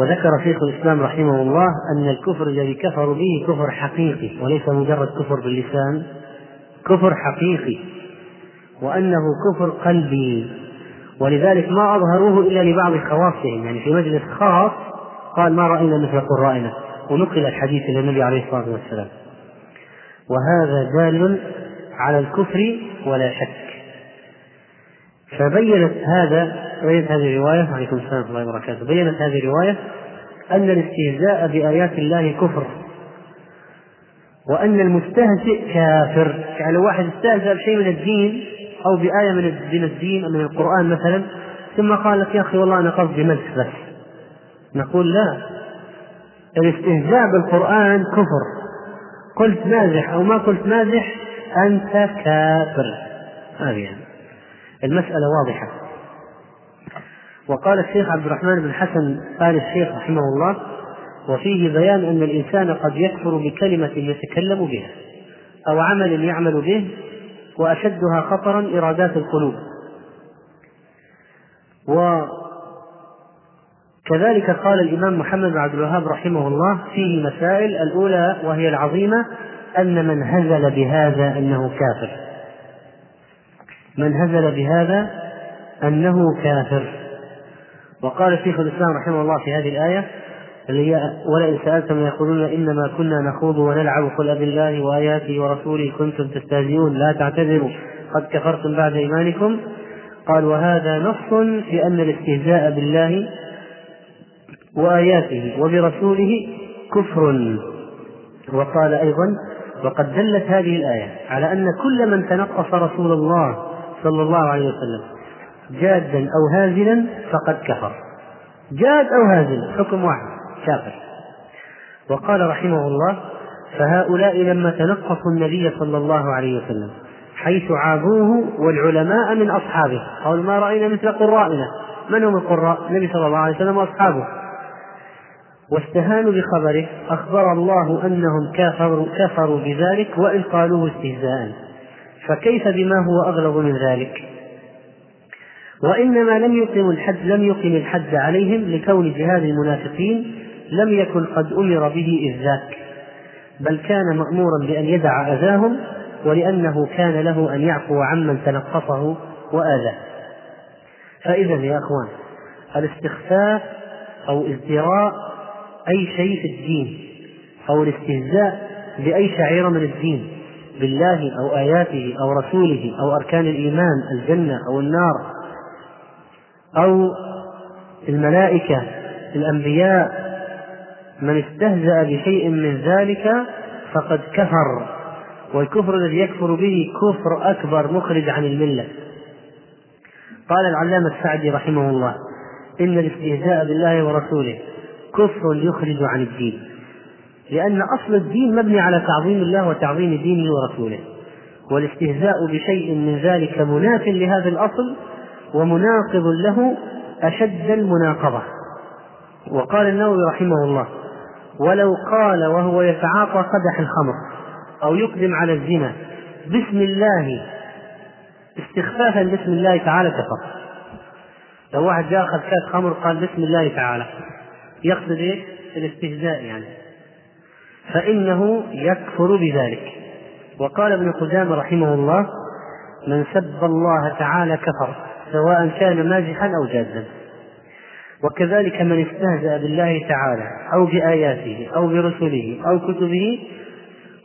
وذكر شيخ الإسلام رحمه الله أن الكفر الذي كفروا به كفر حقيقي وليس مجرد كفر باللسان كفر حقيقي وأنه كفر قلبي ولذلك ما أظهروه إلا لبعض خواصهم يعني في مجلس خاص قال ما رأينا مثل قرائنا ونقل الحديث إلى النبي عليه الصلاة والسلام. وهذا دال على الكفر ولا شك. فبينت هذا بينت هذه الرواية عليكم السلام ورحمة الله وبركاته. بينت هذه الرواية أن الاستهزاء بآيات الله كفر وأن المستهزئ كافر. يعني لو واحد استهزأ بشيء من الدين أو بآية من الدين أو من القرآن مثلا ثم قال لك يا أخي والله أنا قصدي مزح بس. نقول لا. الاستهزاء بالقرآن كفر. قلت مازح أو ما قلت مازح أنت كافر. هذه يعني. المسألة واضحة. وقال الشيخ عبد الرحمن بن حسن قال الشيخ رحمه الله وفيه بيان أن الإنسان قد يكفر بكلمة يتكلم بها أو عمل يعمل به وأشدها خطرا إرادات القلوب. وكذلك قال الإمام محمد بن عبد الوهاب رحمه الله فيه مسائل الأولى وهي العظيمة أن من هزل بهذا أنه كافر. من هزل بهذا أنه كافر. وقال شيخ الإسلام رحمه الله في هذه الآية اللي هي ولئن سألتم يقولون إنما كنا نخوض ونلعب قل أب الله وآياته ورسوله كنتم تستهزئون لا تعتذروا قد كفرتم بعد إيمانكم. قال وهذا نص في أن الاستهزاء بالله وآياته وبرسوله كفر. وقال أيضا وقد دلت هذه الآية على أن كل من تنقص رسول الله صلى الله عليه وسلم جادا أو هازلا فقد كفر. جاد أو هازل حكم واحد كافر. وقال رحمه الله فهؤلاء لما تنقصوا النبي صلى الله عليه وسلم حيث عابوه والعلماء من أصحابه. قالوا ما رأينا مثل قرائنا. من هم القراء؟ النبي صلى الله عليه وسلم وأصحابه. واستهانوا بخبره أخبر الله أنهم كفروا, كفروا بذلك وإن قالوه استهزاء. فكيف بما هو أغلظ من ذلك؟ وإنما لم يقم الحد لم يقم الحد عليهم لكون جهاد المنافقين لم يكن قد أمر به إذ ذاك. بل كان مأمورا بأن يدع أذاهم ولأنه كان له أن يعفو عمن تنقصه وآذاه. فإذا يا أخوان الاستخفاف أو ازدراء أي شيء في الدين أو الاستهزاء بأي شعيرة من الدين بالله أو آياته أو رسوله أو أركان الإيمان الجنة أو النار أو الملائكة الأنبياء من استهزأ بشيء من ذلك فقد كفر والكفر الذي يكفر به كفر أكبر مخرج عن الملة. قال العلامة السعدي رحمه الله إن الاستهزاء بالله ورسوله كفر يخرج عن الدين لأن أصل الدين مبني على تعظيم الله وتعظيم دينه ورسوله والاستهزاء بشيء من ذلك مناف لهذا الأصل ومناقض له أشد المناقضة. وقال النووي رحمه الله ولو قال وهو يتعاطى قدح الخمر أو يقدم على الزنا بسم الله استخفافا باسم الله تعالى كفر. لو واحد جاء أخذ كاس خمر قال بسم الله تعالى يقصد إيش؟ الاستهزاء يعني. فإنه يكفر بذلك. وقال ابن قدامة رحمه الله من سب الله تعالى كفر. سواء كان مازحا أو جادا وكذلك من استهزأ بالله تعالى أو بآياته أو برسله أو كتبه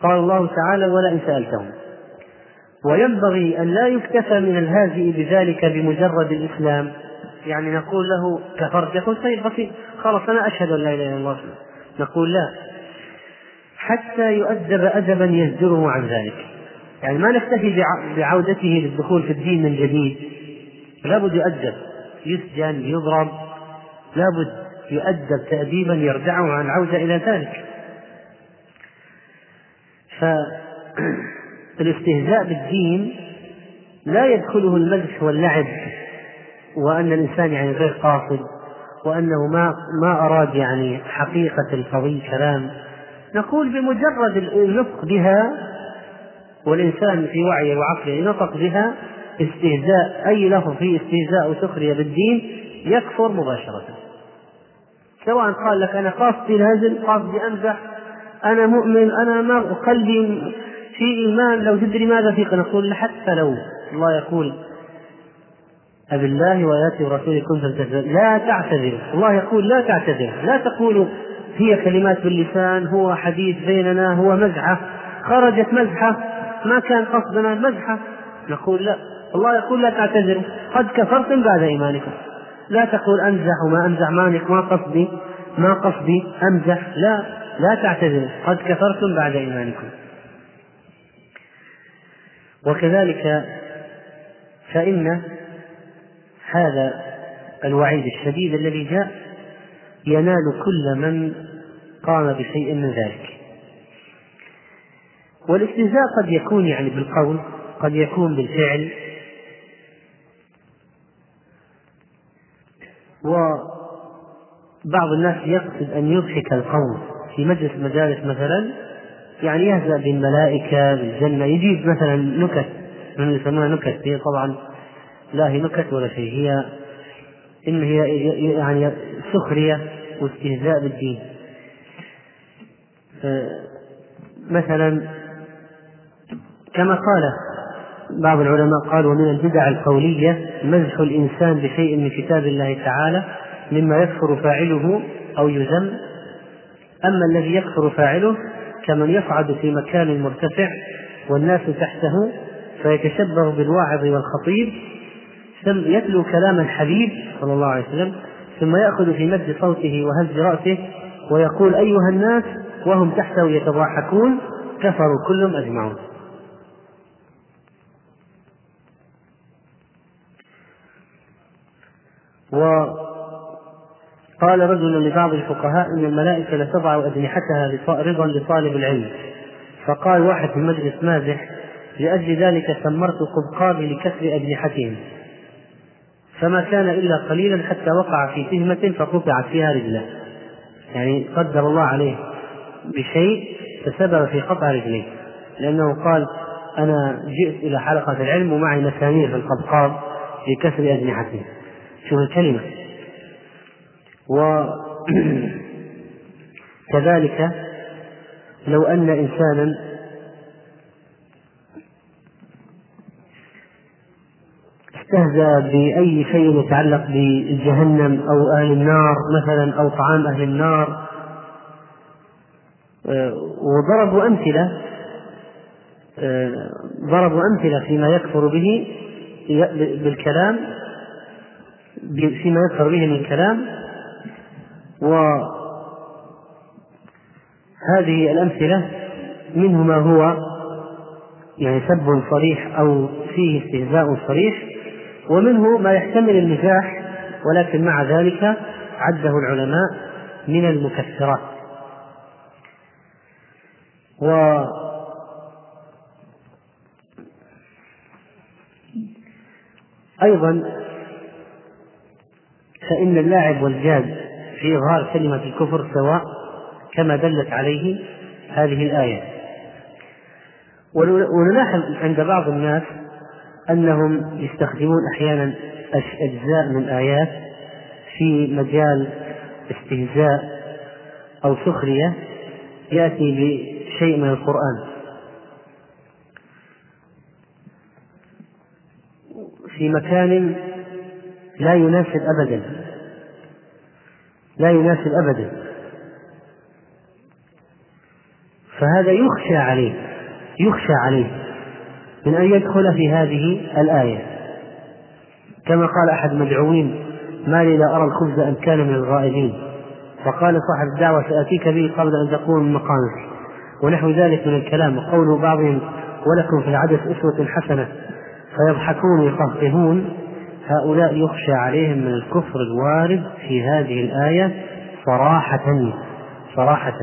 قال الله تعالى ولئن سألتهم. وينبغي أن لا يكتفى من الهازئ بذلك بمجرد الإسلام. يعني نقول له كفرت يقول طيب بسيط خلاص أنا أشهد أن لا إله إلا الله. نقول لا. حتى يؤدب أدبا يزجره عن ذلك. يعني ما نكتفي بعودته للدخول في الدين من جديد. لابد يؤدب. يسجن يضرب. لابد يؤدب تأديبا يردعه عن العودة إلى ذلك. فالاستهزاء بالدين لا يدخله المزح واللعب وأن الإنسان يعني غير قاصد وأنه ما ما أراد يعني حقيقة القضية كلام. نقول بمجرد النطق بها والإنسان في وعيه وعقله نطق بها استهزاء أي لفظ فيه استهزاء وسخرية بالدين يكفر مباشرة. سواء قال لك أنا قاصدي نازل قاصدي أمزح أنا مؤمن أنا ما قلبي في إيمان لو تدري ماذا فيك؟ نقول حتى لو الله يقول أبي الله وآياته ورسوله كنتم تكذبون لا تعتذروا الله يقول لا تعتذروا لا تقولوا هي كلمات باللسان هو حديث بيننا هو مزحة. خرجت مزحة. ما كان قصدنا مزحة. نقول لا. الله يقول لا تعتذروا قد كفرتم بعد إيمانكم لا تقول أمزح وما أمزح مانك ما قصدي ما قصدي أمزح. لا لا تعتذروا قد كفرتم بعد إيمانكم. وكذلك فإن هذا الوعيد الشديد الذي جاء ينال كل من قام بشيء من ذلك. والاستهزاء قد يكون يعني بالقول قد يكون بالفعل. وبعض الناس يقصد أن يضحك القوم في مجلس مجالس مثلا يعني يهزأ بالملائكة بالجنة يجيب مثلا نكت من يسمونها نكت هي طبعا لا هي نكت ولا شيء هي إن هي يعني سخرية واستهزاء بالدين. مثلا كما قال بعض العلماء قالوا من البدع القولية مزح الإنسان بشيء من كتاب الله تعالى مما يكفر فاعله أو يذم. أما الذي يكفر فاعله كمن يصعد في مكان مرتفع والناس تحته فيتشبه بالواعظ والخطيب ثم يتلو كلام الحبيب صلى الله عليه وسلم ثم يأخذ في مد صوته وهز رأسه ويقول أيها الناس وهم تحته يتضاحكون كفروا كلهم أجمعون. وقال رجل لبعض الفقهاء إن الملائكة لتضع أجنحتها رضا لطالب العلم. فقال واحد في مجلس مازح لأجل ذلك سمرت قبقابي لكسر اجنحتهم فما كان إلا قليلا حتى وقع في تهمة فقطعت فيها رجله. يعني قدر الله عليه بشيء تسبب في قطع رجليه. لأنه قال أنا جئت إلى حلقة العلم ومعي مسامير في القبقاب لكسر اجنحتهم شوف الكلمة؟ وكذلك لو أن إنسانا استهزأ بأي شيء يتعلق بجهنم أو أهل النار مثلا أو طعام أهل النار آه، وضربوا أمثلة آه، ضربوا أمثلة فيما يكفر به بالكلام فيما يظهر به من كلام وهذه الأمثلة منه ما هو يعني سب صريح أو فيه استهزاء صريح ومنه ما يحتمل المزاح ولكن مع ذلك عده العلماء من المكفرات و أيضا فإن اللاعب والجاد في إظهار كلمة الكفر سواء كما دلت عليه هذه الآية. ونلاحظ عند بعض الناس أنهم يستخدمون أحيانا أجزاء من آيات في مجال استهزاء أو سخرية يأتي بشيء من القرآن. في مكان لا يناسب أبدا. لا يناسب أبدا. فهذا يخشى عليه يخشى عليه من أن يدخل في هذه الآية. كما قال أحد المدعوين ما لي لا أرى الخبز أم كان من الغائبين. فقال صاحب الدعوة سآتيك به قبل أن تقوم من مقامك. ونحو ذلك من الكلام وقول بعضهم ولكم في العدس أسوة حسنة. فيضحكون يقهقهون. هؤلاء يخشى عليهم من الكفر الوارد في هذه الآية صراحة صراحة.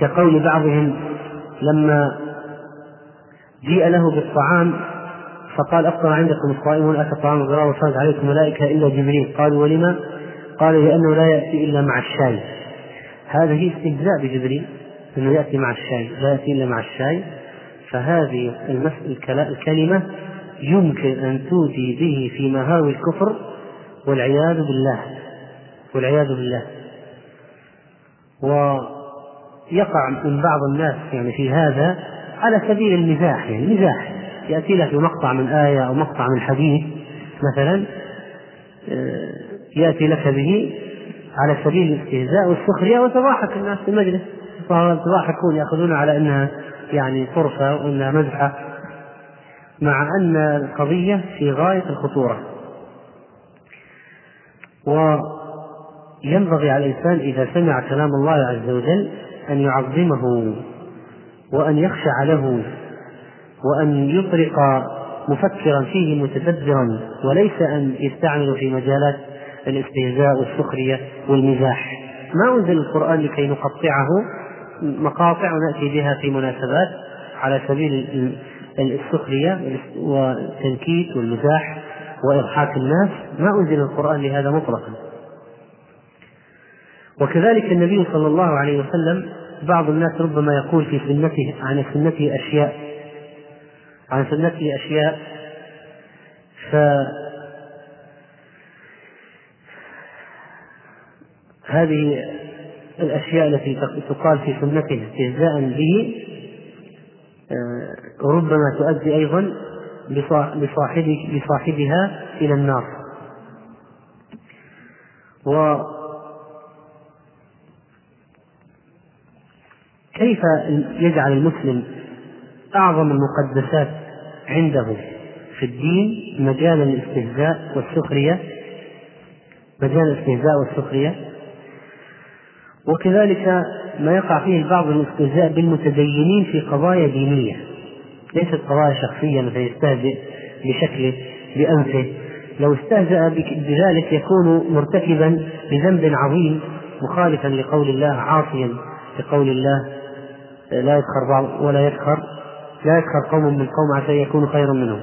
وكقول بعضهم لما جيء له بالطعام فقال أفطر عندكم الصائمون أتى الطعام الغراء وصارت عليكم ملائكة إلا جبريل؟ قالوا ولما؟ قال لأنه لا يأتي إلا مع الشاي. هذا هي استهزاء بجبريل أنه يأتي مع الشاي لا يأتي إلا مع الشاي. فهذه الكلمة يمكن أن تودي به في مهاوي الكفر والعياذ بالله والعياذ بالله. ويقع من بعض الناس يعني في هذا على سبيل المزاح يعني مزاح. يأتي لك بمقطع من آية أو مقطع من حديث مثلا آه، يأتي لك به على سبيل الاستهزاء والسخرية وتضاحك الناس في المجلس. يتضاحكون يأخذون على أنها يعني فرصة وأنها مزحة مع أن القضية في غاية الخطورة. وينبغي على الإنسان إذا سمع كلام الله عز وجل أن يعظمه وأن يخشع له وأن يطرق مفكرا فيه متدبرا وليس أن يستعمل في مجالات الاستهزاء والسخرية والمزاح. ما أنزل القرآن لكي نقطعه؟ مقاطع ونأتي بها في مناسبات على سبيل السخرية والتنكيت والمزاح وإضحاك الناس. ما أنزل القرآن لهذا مطلقا. وكذلك النبي صلى الله عليه وسلم بعض الناس ربما يقول في سنته عن سنته أشياء عن سنته أشياء. ف هذه الأشياء التي تقال في سنته استهزاء به آه، ربما تؤدي أيضا بصاحبها إلى النار. وكيف يجعل المسلم أعظم المقدسات عنده في الدين؟ مجال الاستهزاء والسخرية. مجال الاستهزاء والسخرية. وكذلك ما يقع فيه البعض من الاستهزاء بالمتدينين في قضايا دينية. ليست قضايا شخصية مثلا يستهزئ بشكله بأنفه. لو استهزأ بذلك يكون مرتكبا لذنب عظيم مخالفا لقول الله عاصيا لقول الله لا يسخر بعض ولا يسخر لا يسخر قوم من قوم عسى يكون خيرا منهم.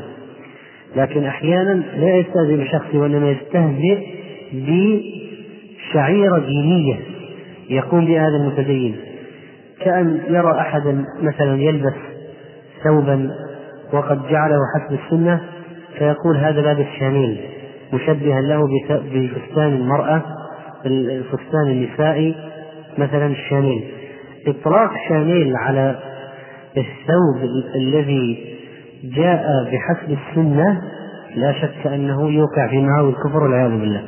لكن أحيانا لا يستهزئ بشخص وإنما يستهزئ بشعيرة دينية. يقوم بها هذا المتدين. كأن يرى أحدا مثلا يلبس ثوبا وقد جعله حسب السنة فيقول هذا لابس شاميل مشبها له بفستان المرأة الفستان النسائي مثلا الشاميل إطلاق شاميل على الثوب الذي جاء بحسب السنة لا شك أنه يوقع في معاوي الكفر والعياذ بالله.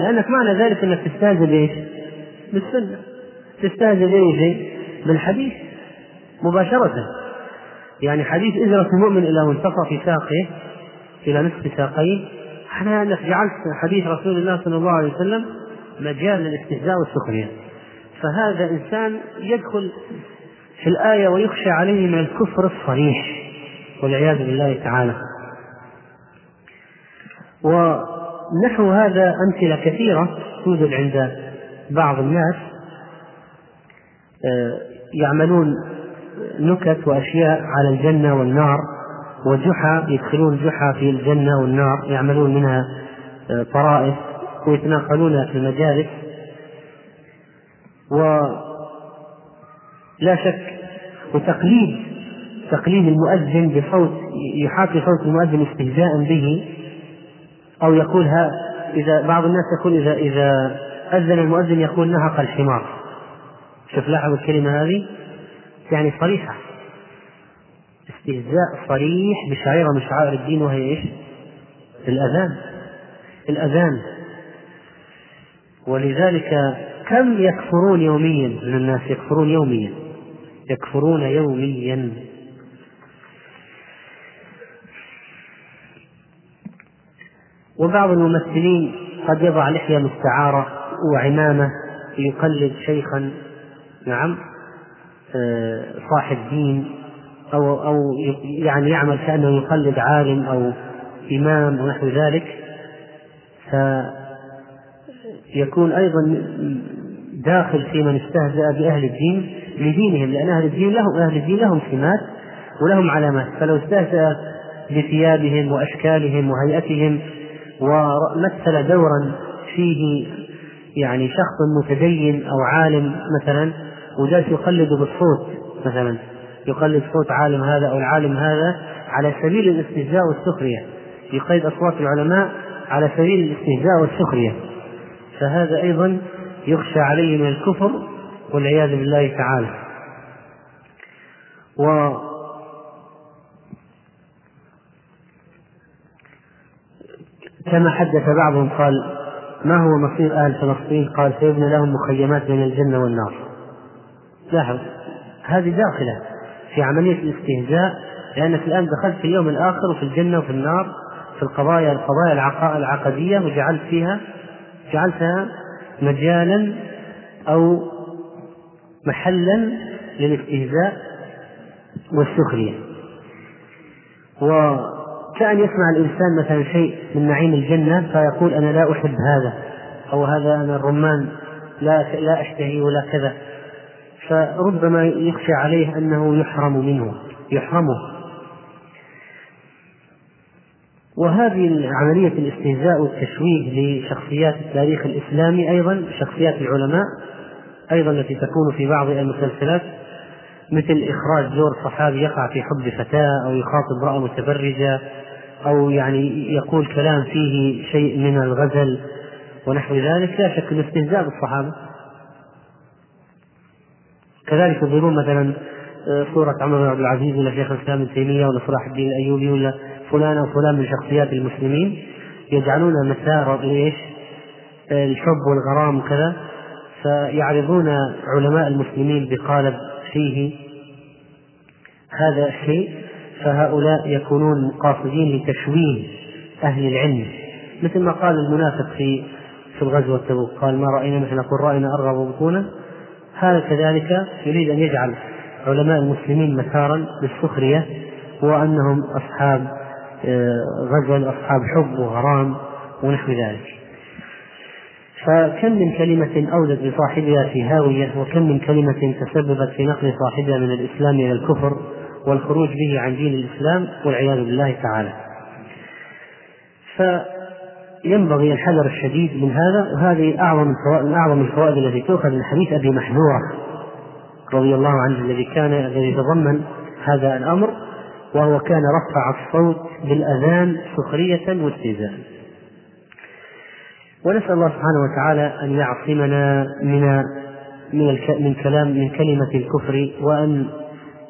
لأنك معنى ذلك أنك تستهزئ؟ بالسنة. تستهزئ بأي شيء؟ بالحديث مباشرة. يعني حديث إجرة المؤمن إلى منتصف ساقه إلى نصف ساقيه. على أنك جعلت حديث رسول الله صلى الله عليه وسلم مجال للاستهزاء والسخرية. فهذا إنسان يدخل في الآية ويخشى عليه من الكفر الصريح والعياذ بالله تعالى. ونحو هذا أمثلة كثيرة توجد عند بعض الناس آه، يعملون نكت وأشياء على الجنة والنار وجحا يدخلون جحا في الجنة والنار يعملون منها آه، طرائف ويتناقلونها في المجالس. ولا شك وتقليد تقليد المؤذن بصوت يحاكي صوت المؤذن استهزاء به أو يقول ها إذا بعض الناس يقول إذا إذا أذن المؤذن يقول نهق الحمار. شوف لاحظ الكلمة هذه؟ يعني صريحة. استهزاء صريح بشعيرة من شعائر الدين وهي إيش؟ الأذان. الأذان. ولذلك كم يكفرون يوميا؟ من الناس يكفرون يوميا. يكفرون يوميا. وبعض الممثلين قد يضع لحية مستعارة. وعمامة يقلد شيخا نعم آه، صاحب دين أو أو يعني يعمل كأنه يقلد عالم أو إمام أو نحو ذلك. فيكون أيضا داخل في من استهزأ بأهل الدين لدينهم لأن أهل الدين لهم أهل الدين لهم سمات ولهم علامات. فلو استهزأ بثيابهم وأشكالهم وهيئتهم ومثل دورا فيه يعني شخص متدين أو عالم مثلا وجالس يقلد بالصوت مثلا يقلد صوت عالم هذا أو العالم هذا على سبيل الاستهزاء والسخرية. يقيد أصوات العلماء على سبيل الاستهزاء والسخرية. فهذا أيضا يخشى عليه من الكفر والعياذ بالله تعالى. و كما حدث بعضهم قال ما هو مصير أهل فلسطين؟ قال سيبنى لهم مخيمات بين الجنة والنار. لاحظ هذه داخلة في عملية الاستهزاء لأنك الآن دخلت في اليوم الآخر وفي الجنة وفي النار في القضايا القضايا العقدية وجعلت فيها جعلتها مجالا أو محلا للاستهزاء والسخرية. وكأن يسمع الإنسان مثلا شيء من نعيم الجنة فيقول أنا لا أحب هذا أو هذا أنا الرمان لا لا أشتهي ولا كذا. فربما يخشى عليه أنه يحرم منه يحرمه. وهذه عملية الاستهزاء والتشويه لشخصيات التاريخ الإسلامي أيضا شخصيات العلماء أيضا التي تكون في بعض المسلسلات. مثل إخراج دور صحابي يقع في حب فتاة أو يخاطب امرأة متبرجة أو يعني يقول كلام فيه شيء من الغزل ونحو ذلك لا شك أنه استهزاء بالصحابة كذلك يضربون مثلا آه، صورة عمر بن عبد العزيز ولا شيخ الإسلام ابن تيمية ولا صلاح الدين الأيوبي ولا فلان أو فلان من شخصيات المسلمين يجعلون مسار لإيش؟ آه، الحب والغرام وكذا فيعرضون علماء المسلمين بقالب فيه هذا الشيء فهؤلاء يكونون قاصدين لتشويه أهل العلم. مثل ما قال المنافق في في الغزوة تبوك قال ما رأينا مثل نقول رأينا أرغب بطونا هذا كذلك يريد أن يجعل علماء المسلمين مسارا للسخرية وأنهم أصحاب آه، غزل أصحاب حب وغرام ونحو ذلك. فكم من كلمة أودت بصاحبها في هاوية وكم من كلمة تسببت في نقل صاحبها من الإسلام إلى الكفر والخروج به عن دين الإسلام والعياذ بالله تعالى. فينبغي الحذر الشديد من هذا وهذه أعظم من أعظم الفوائد التي تؤخذ من حديث أبي محذورة رضي الله عنه الذي كان الذي يتضمن هذا الأمر وهو كان رفع الصوت بالأذان سخرية واستهزاء ونسأل الله سبحانه وتعالى أن يعصمنا من من من كلام من كلمة الكفر وأن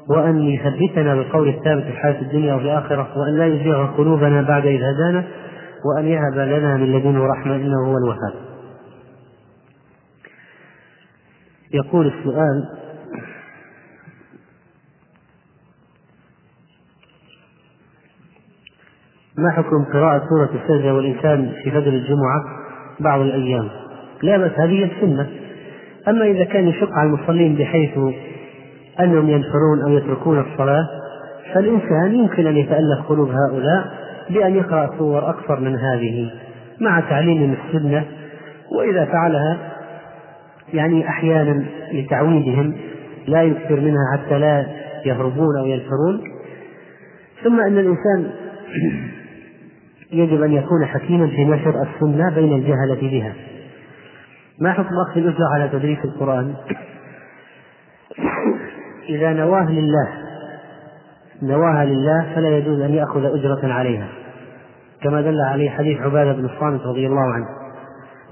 وأن يثبتنا بالقول الثابت في الحياة الدنيا وفي الآخرة وأن لا يزيغ قلوبنا بعد إذ هدانا وأن يهب لنا من لدنه رحمة إنه هو الوهاب. يقول السؤال ما حكم قراءة سورة السجدة والإنسان في فجر الجمعة بعض الأيام. لا بأس هذه السنة. أما إذا كان يشق على المصلين بحيث أنهم ينفرون أو يتركون الصلاة فالإنسان يمكن أن يتألف قلوب هؤلاء بأن يقرأ سور أكثر من هذه مع تعليم السنة وإذا فعلها يعني أحيانا لتعويدهم لا يكثر منها حتى لا يهربون أو ينفرون ثم أن الإنسان يجب أن يكون حكيما في نشر السنة بين الجهلة بها. ما حكم أخذ الأجرة على تدريس القرآن؟ إذا نواه لله نواها لله فلا يجوز أن يأخذ أجرة عليها. كما دل عليه حديث عبادة بن الصامت رضي الله عنه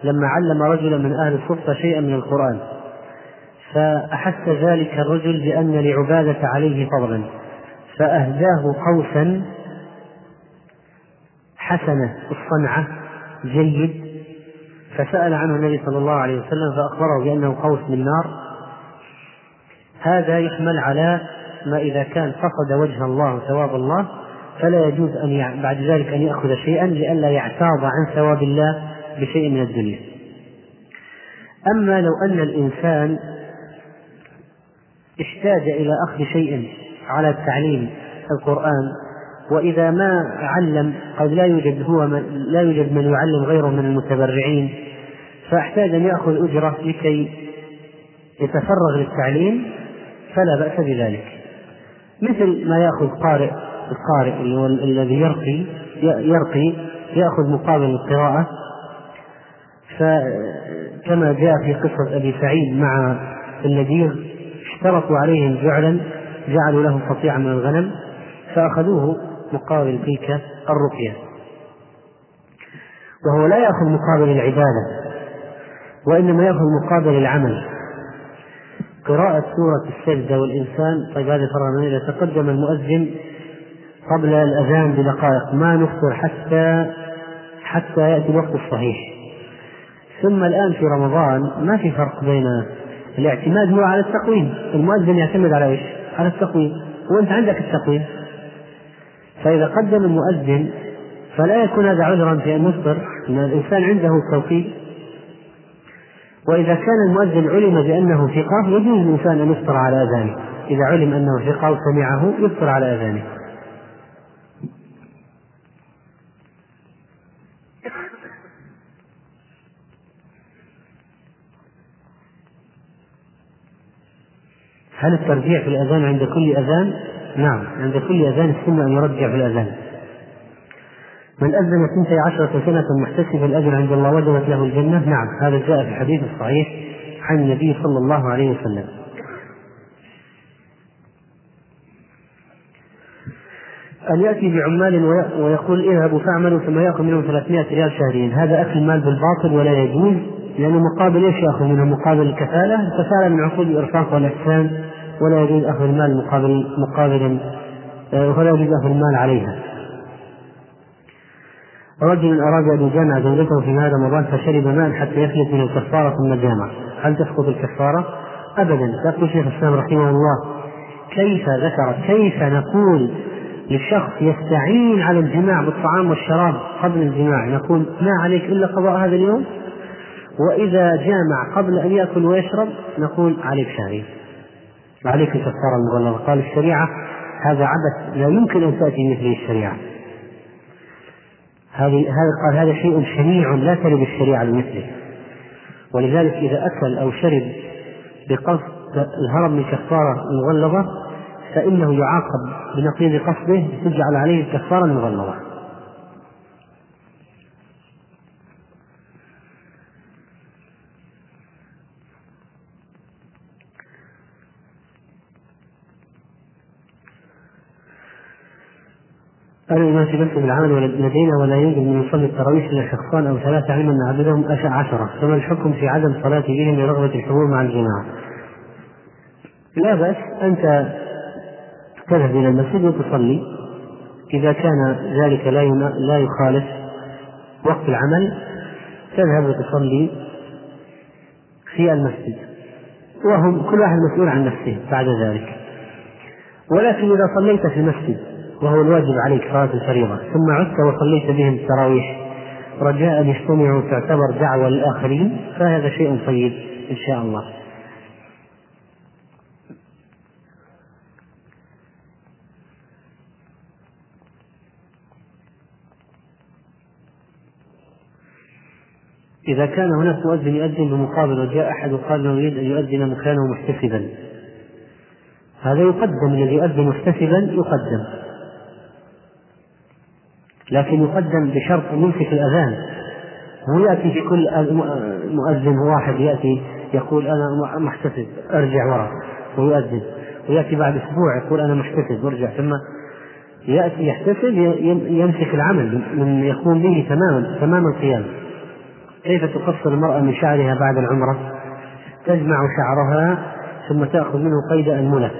لما علم رجلا من أهل الصفة شيئا من القرآن فأحس ذلك الرجل بأن لعبادة عليه فضلا فأهداه قوسا حسنة الصنعة جيد. فسأل عنه النبي صلى الله عليه وسلم فأخبره بأنه قوس من نار هذا يحمل على ما إذا كان قصد وجه الله وثواب الله فلا يجوز أن بعد ذلك أن يأخذ شيئا لئلا يعتاض عن ثواب الله بشيء من الدنيا أما لو أن الإنسان احتاج إلى أخذ شيء على تعليم القرآن وإذا ما علم قد لا يوجد هو من لا يوجد من يعلم غيره من المتبرعين فاحتاج أن يأخذ أجرة لكي يتفرغ للتعليم فلا بأس بذلك. مثل ما يأخذ قارئ القارئ الذي يرقي يرقي يأخذ مقابل القراءة فكما جاء في قصة أبي سعيد مع النذير اشترطوا عليهم جعلا جعلوا لهم قطيعا من الغنم فأخذوه مقابل تلك الرقية. وهو لا يأخذ مقابل العبادة وإنما يأخذ مقابل العمل. قراءة سورة السجدة والإنسان طيب هذه فرغ إذا تقدم المؤذن قبل الأذان بدقائق ما نفطر حتى حتى يأتي الوقت الصحيح. ثم الآن في رمضان ما في فرق بين الاعتماد هو على التقويم. المؤذن يعتمد على إيش؟ على التقويم. وأنت عندك التقويم. فإذا قدم المؤذن فلا يكون هذا عذرا في أن نفطر إن الإنسان عنده توقيت وإذا كان المؤذن علم بأنه ثقة يجوز الإنسان أن يفطر على أذانه. إذا علم أنه ثقة وسمعه يفطر على أذانه. هل الترجيع في الأذان عند كل أذان؟ نعم عند كل أذان السنة أن يرجع في الأذان. من أذن اثنتي عشرة سنة محتسبا الأجر عند الله وجبت له الجنة. نعم هذا جاء في الحديث الصحيح عن النبي صلى الله عليه وسلم. أن يأتي بعمال ويقول اذهبوا فاعملوا ثم يأخذ منهم 300 ريال شهريا. هذا أكل المال بالباطل ولا يجوز لأنه مقابل إيش يأخذ منه؟ مقابل الكفالة. الكفالة من عقود الإرفاق والإحسان. ولا يجوز أخذ المال مقابل مقابلا آه، ولا يجوز أخذ المال عليها. رجل أراد أن يجامع زوجته في هذا رمضان فشرب ماء حتى يفلت من الكفارة ثم جامع. هل تسقط الكفارة؟ أبدا. يقول شيخ الإسلام رحمه الله كيف ذكر كيف نقول للشخص يستعين على الجماع بالطعام والشراب قبل الجماع؟ نقول ما عليك إلا قضاء هذا اليوم؟ وإذا جامع قبل أن يأكل ويشرب نقول عليك شهرين وعليك الكفارة المغلظة قال الشريعة. هذا عبث لا يمكن أن تأتي مثله الشريعة. هذه هذا قال هذا شيء شنيع لا ترد الشريعة بمثله ولذلك إذا أكل أو شرب بقصد الهرب من كفارة مغلظة فإنه يعاقب بنقيض قصده تجعل عليه الكفارة المغلظة قالوا ما شغلت بالعمل لدينا ولا يوجد من يصلي التراويح إلا شخصان أو ثلاثة علما ان عددهم عشرة. فما الحكم في عدم صلاة بهم لرغبة الحضور مع الجماعة؟ لا بأس انت تذهب إلى المسجد وتصلي. إذا كان ذلك لا لا يخالف وقت العمل تذهب وتصلي في المسجد. وهم كل واحد مسؤول عن نفسه بعد ذلك. ولكن إذا صليت في المسجد وهو الواجب عليك صلاة الفريضة ثم عدت وصليت بهم التراويح. رجاء أن يجتمعوا تعتبر دعوة للآخرين. فهذا شيء طيب إن شاء الله. إذا كان هناك مؤذن يؤذن بمقابل وجاء أحد وقال له يريد أن يؤذن مكانه محتسبا. هذا يقدم الذي يؤذن محتسبا يقدم. لكن يقدم بشرط أن يمسك الأذان. هو يأتي في كل مؤذن واحد يأتي يقول أنا محتسب أرجع وراء ويؤذن ويأتي بعد أسبوع يقول أنا محتسب وارجع ثم يأتي يحتسب يمسك العمل من يقوم به تماما تمام القيام. كيف تقصر المرأة من شعرها بعد العمرة؟ تجمع شعرها ثم تأخذ منه قيد أنملة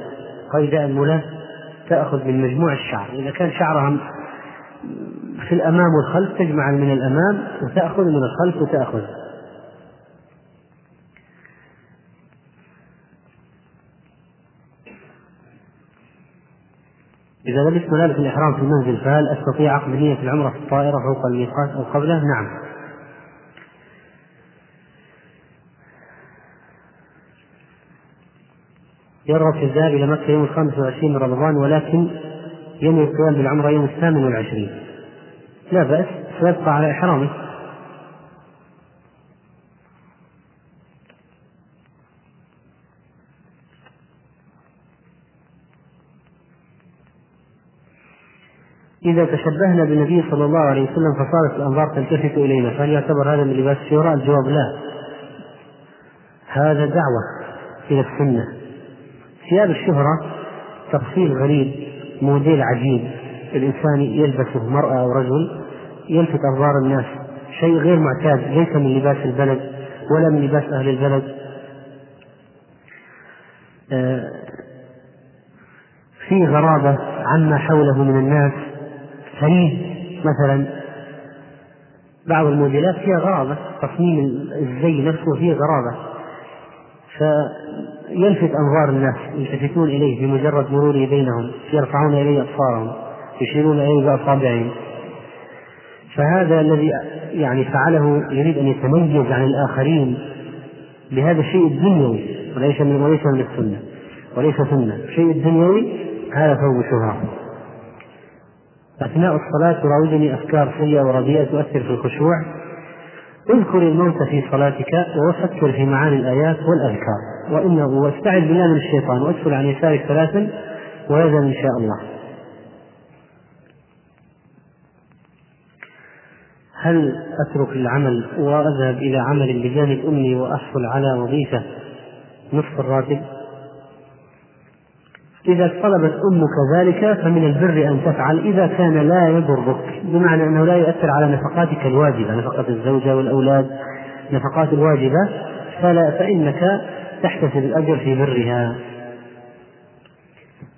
قيد أنملة تأخذ من مجموع الشعر. إذا كان شعرها في الأمام والخلف تجمع من الأمام وتأخذ من الخلف وتأخذ إذا لبست ملابس الإحرام في المنزل فهل أستطيع عقد نية العمرة في الطائرة فوق الميقات أو قبله؟ نعم. يرغب في الذهاب إلى مكة يوم الخامس والعشرين من رمضان ولكن ينوي القيام بالعمرة يوم الثامن والعشرين. لا بأس سيبقى على إحرامه إذا تشبهنا بالنبي صلى الله عليه وسلم فصارت الأنظار تلتفت إلينا فهل يعتبر هذا من لباس الشهرة؟ الجواب لا. هذا دعوة إلى السنة. ثياب الشهرة تفصيل غريب موديل عجيب. الإنسان يلبسه مرأة أو رجل يلفت أنظار الناس. شيء غير معتاد ليس من لباس البلد ولا من لباس أهل البلد. آه، في غرابة عما حوله من الناس. فريد مثلا. بعض الموديلات فيها غرابة تصميم الزي نفسه فيه غرابة. فيلفت أنظار الناس يلتفتون إليه بمجرد مروره بينهم يرفعون إليه أبصارهم يشيرون إليه بأصابعهم. فهذا الذي يعني فعله يريد أن يتميز عن الآخرين بهذا الشيء الدنيوي وليس من وليس من السنة وليس سنة. الشيء الدنيوي هذا ثوب شهرة. أثناء الصلاة تراودني أفكار سيئة ورديئة تؤثر في الخشوع. اذكر الموت في صلاتك وفكر في معاني الآيات والأذكار وإنه واستعذ بالله من الشيطان وأدخل عن يسارك ثلاثا ويذهب إن شاء الله هل أترك العمل وأذهب إلى عمل بجانب أمي وأحصل على وظيفة نصف الراتب؟ إذا طلبت أمك ذلك فمن البر أن تفعل إذا كان لا يضرك. بمعنى أنه لا يؤثر على نفقاتك الواجبة نفقة الزوجة والأولاد نفقات الواجبة فلا فإنك تحتسب الأجر في برها.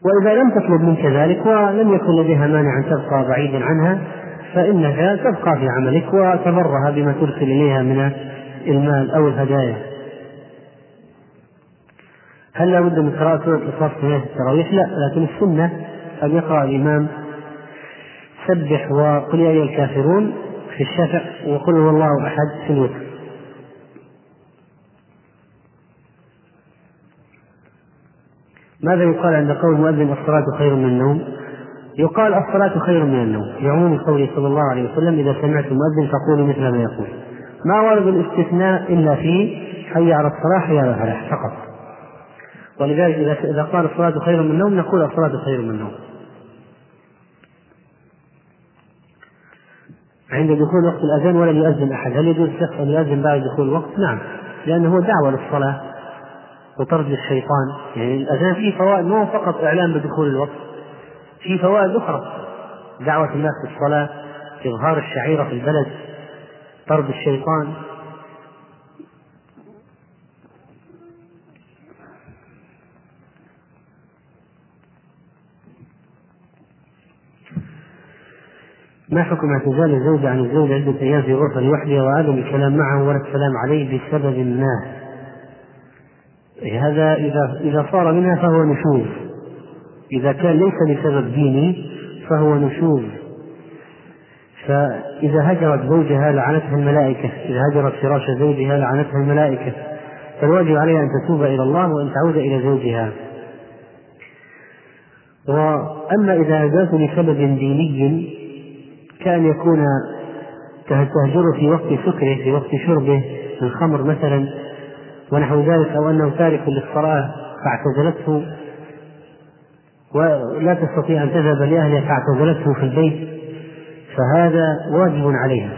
وإذا لم تطلب منك ذلك ولم يكن لديها مانع أن تبقى بعيدا عنها فإنك تبقى في عملك وتبرها بما ترسل إليها من المال أو الهدايا. هل لا بد من قراءة سورة الإخلاص في نهاية التراويح؟ لا، لكن السنة أن يقرأ الإمام سبح وقل يا أيها الكافرون في الشفع وقل هو الله أحد في الوتر. ماذا يقال عند قول المؤذن الصلاة خير من النوم؟ يقال الصلاة خير من النوم عموم قوله صلى الله عليه وسلم إذا سمعت المؤذن فقولوا مثل ما يقول ما ورد الاستثناء إلا في حي على الصلاة حي على الفلاح فقط ولذلك إذا قال الصلاة خير من النوم نقول الصلاة خير من النوم. عند دخول وقت الأذان ولم يؤذن أحد. هل يجوز الشخص أن يؤذن بعد دخول الوقت؟ نعم. لأنه هو دعوة للصلاة وطرد الشيطان. يعني الأذان فيه فوائد مو فقط إعلام بدخول الوقت في فوائد أخرى. دعوة الناس للصلاة إظهار الشعيرة في البلد طرد الشيطان. ما حكم اعتزال الزوجة عن الزوج عدة أيام في غرفة لوحدها وعدم الكلام معه ولا السلام عليه بسبب ما؟ هذا إذا إذا صار منها فهو نشوز. إذا كان ليس لسبب ديني فهو نشوز. فإذا هجرت زوجها لعنتها الملائكة. إذا هجرت فراش زوجها لعنتها الملائكة. فالواجب عليها أن تتوب إلى الله وأن تعود إلى زوجها. وأما إذا هجرت لسبب ديني كأن يكون تهجر في وقت سكره في وقت شربه الخمر مثلا ونحو ذلك أو أنه تارك للصلاة فاعتزلته ولا تستطيع أن تذهب لأهلها فاعتزلته في البيت فهذا واجب عليها.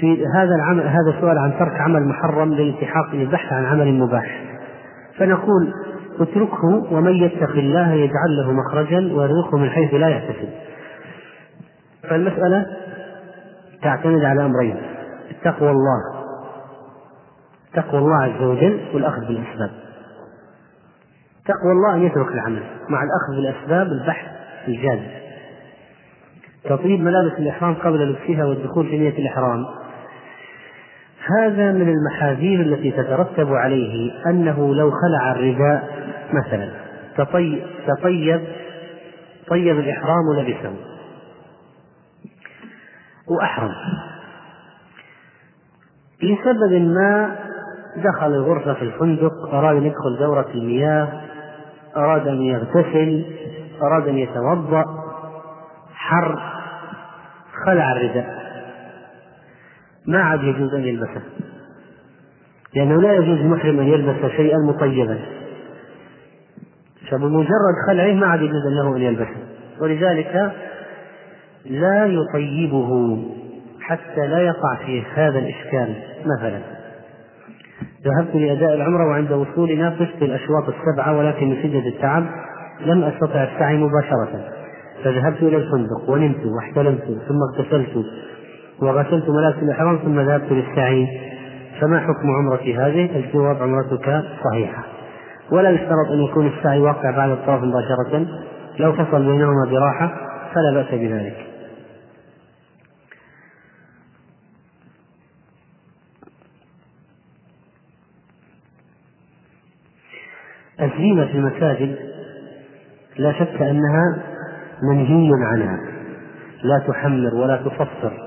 في هذا العمل هذا السؤال عن ترك عمل محرم للالتحاق للبحث عن عمل مباح. فنقول اتركه ومن يتق الله يجعل له مخرجا ويرزقه من حيث لا يحتسب. فالمسألة تعتمد على أمرين تقوى الله تقوى الله عز وجل والأخذ بالأسباب. تقوى الله أن يترك العمل مع الأخذ بالأسباب البحث الجاد تطيب ملابس الإحرام قبل لبسها والدخول في نية الإحرام. هذا من المحاذير التي تترتب عليه أنه لو خلع الرداء مثلا تطيب, طيب الإحرام ولبسه وأحرم. لسبب ما دخل الغرفة في الفندق أراد أن يدخل دورة المياه أراد أن يغتسل أراد أن يتوضأ حر خلع الرداء ما عاد يجوز أن يلبسه. لأنه لا يجوز للمحرم أن يلبس شيئا مطيبا. فبمجرد خلعه ما عاد يجوز له أن يلبسه. ولذلك لا يطيبه حتى لا يقع في هذا الإشكال مثلا. ذهبت لأداء العمرة وعند وصولنا قست الأشواط السبعة ولكن من شدة التعب. لم أستطع السعي مباشرة. فذهبت إلى الفندق ونمت واحتلمت ثم اغتسلت. وغسلت ملابس الإحرام ثم ذهبت للسعي. فما حكم عمرتي هذه؟ الجواب عمرتك صحيحة. ولا يشترط أن يكون السعي واقع بعد الطواف مباشرة. لو فصل بينهما براحة فلا بأس بذلك. الزينة في المساجد لا شك أنها منهي عنها. لا تحمر ولا تفسر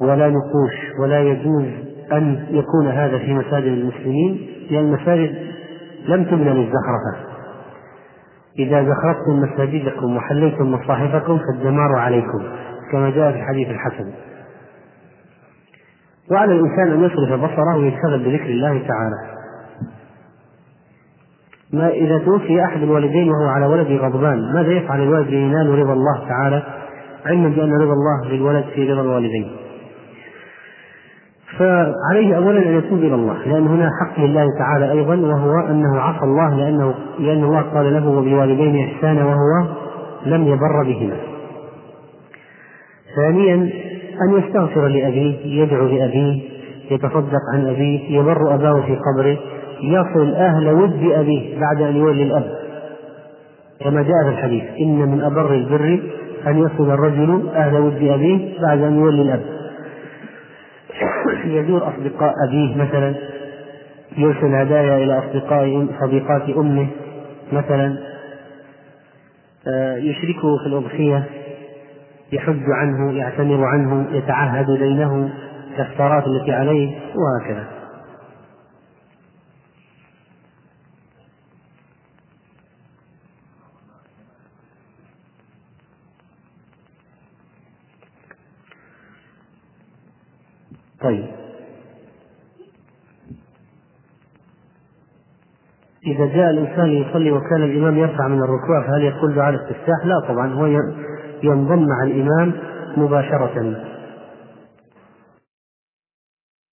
ولا نقوش ولا يجوز أن يكون هذا في مساجد المسلمين لأن المساجد لم تبنى للزخرفة. إذا زخرفتم مساجدكم وحليتم مصاحفكم فالدمار عليكم كما جاء في الحديث الحسن. وعلى الإنسان أن يصرف بصره ويشتغل بذكر الله تعالى. ما إذا توفي أحد الوالدين وهو على ولده غضبان ماذا يفعل الوالد لينال رضا الله تعالى؟ علما بأن رضا الله للولد في رضا الوالدين. فعليه أولا أن يتوب إلى الله لأن هنا حق لله تعالى أيضا وهو أنه عصى الله لأنه لأن الله قال له وبالوالدين إحسانا وهو لم يبر بهما. ثانيا أن يستغفر لأبيه يدعو لأبيه يتصدق عن أبيه يبر أباه في قبره يصل أهل ود أبيه بعد أن يولي الأب. كما جاء في الحديث إن من أبر البر أن يصل الرجل أهل ود أبيه بعد أن يولي الأب. يزور أصدقاء أبيه مثلا؟ يرسل هدايا إلى أصدقاء صديقات أمه مثلا. آه، يشركه في الأضحية يحج عنه يعتمر عنه يتعهد دينه كالثارات التي عليه وهكذا. طيب. إذا جاء الإنسان يصلي وكان الإمام يرفع من الركوع فهل يقول دعاء الاستفتاح؟ لا طبعا هو ينضم مع الإمام مباشرة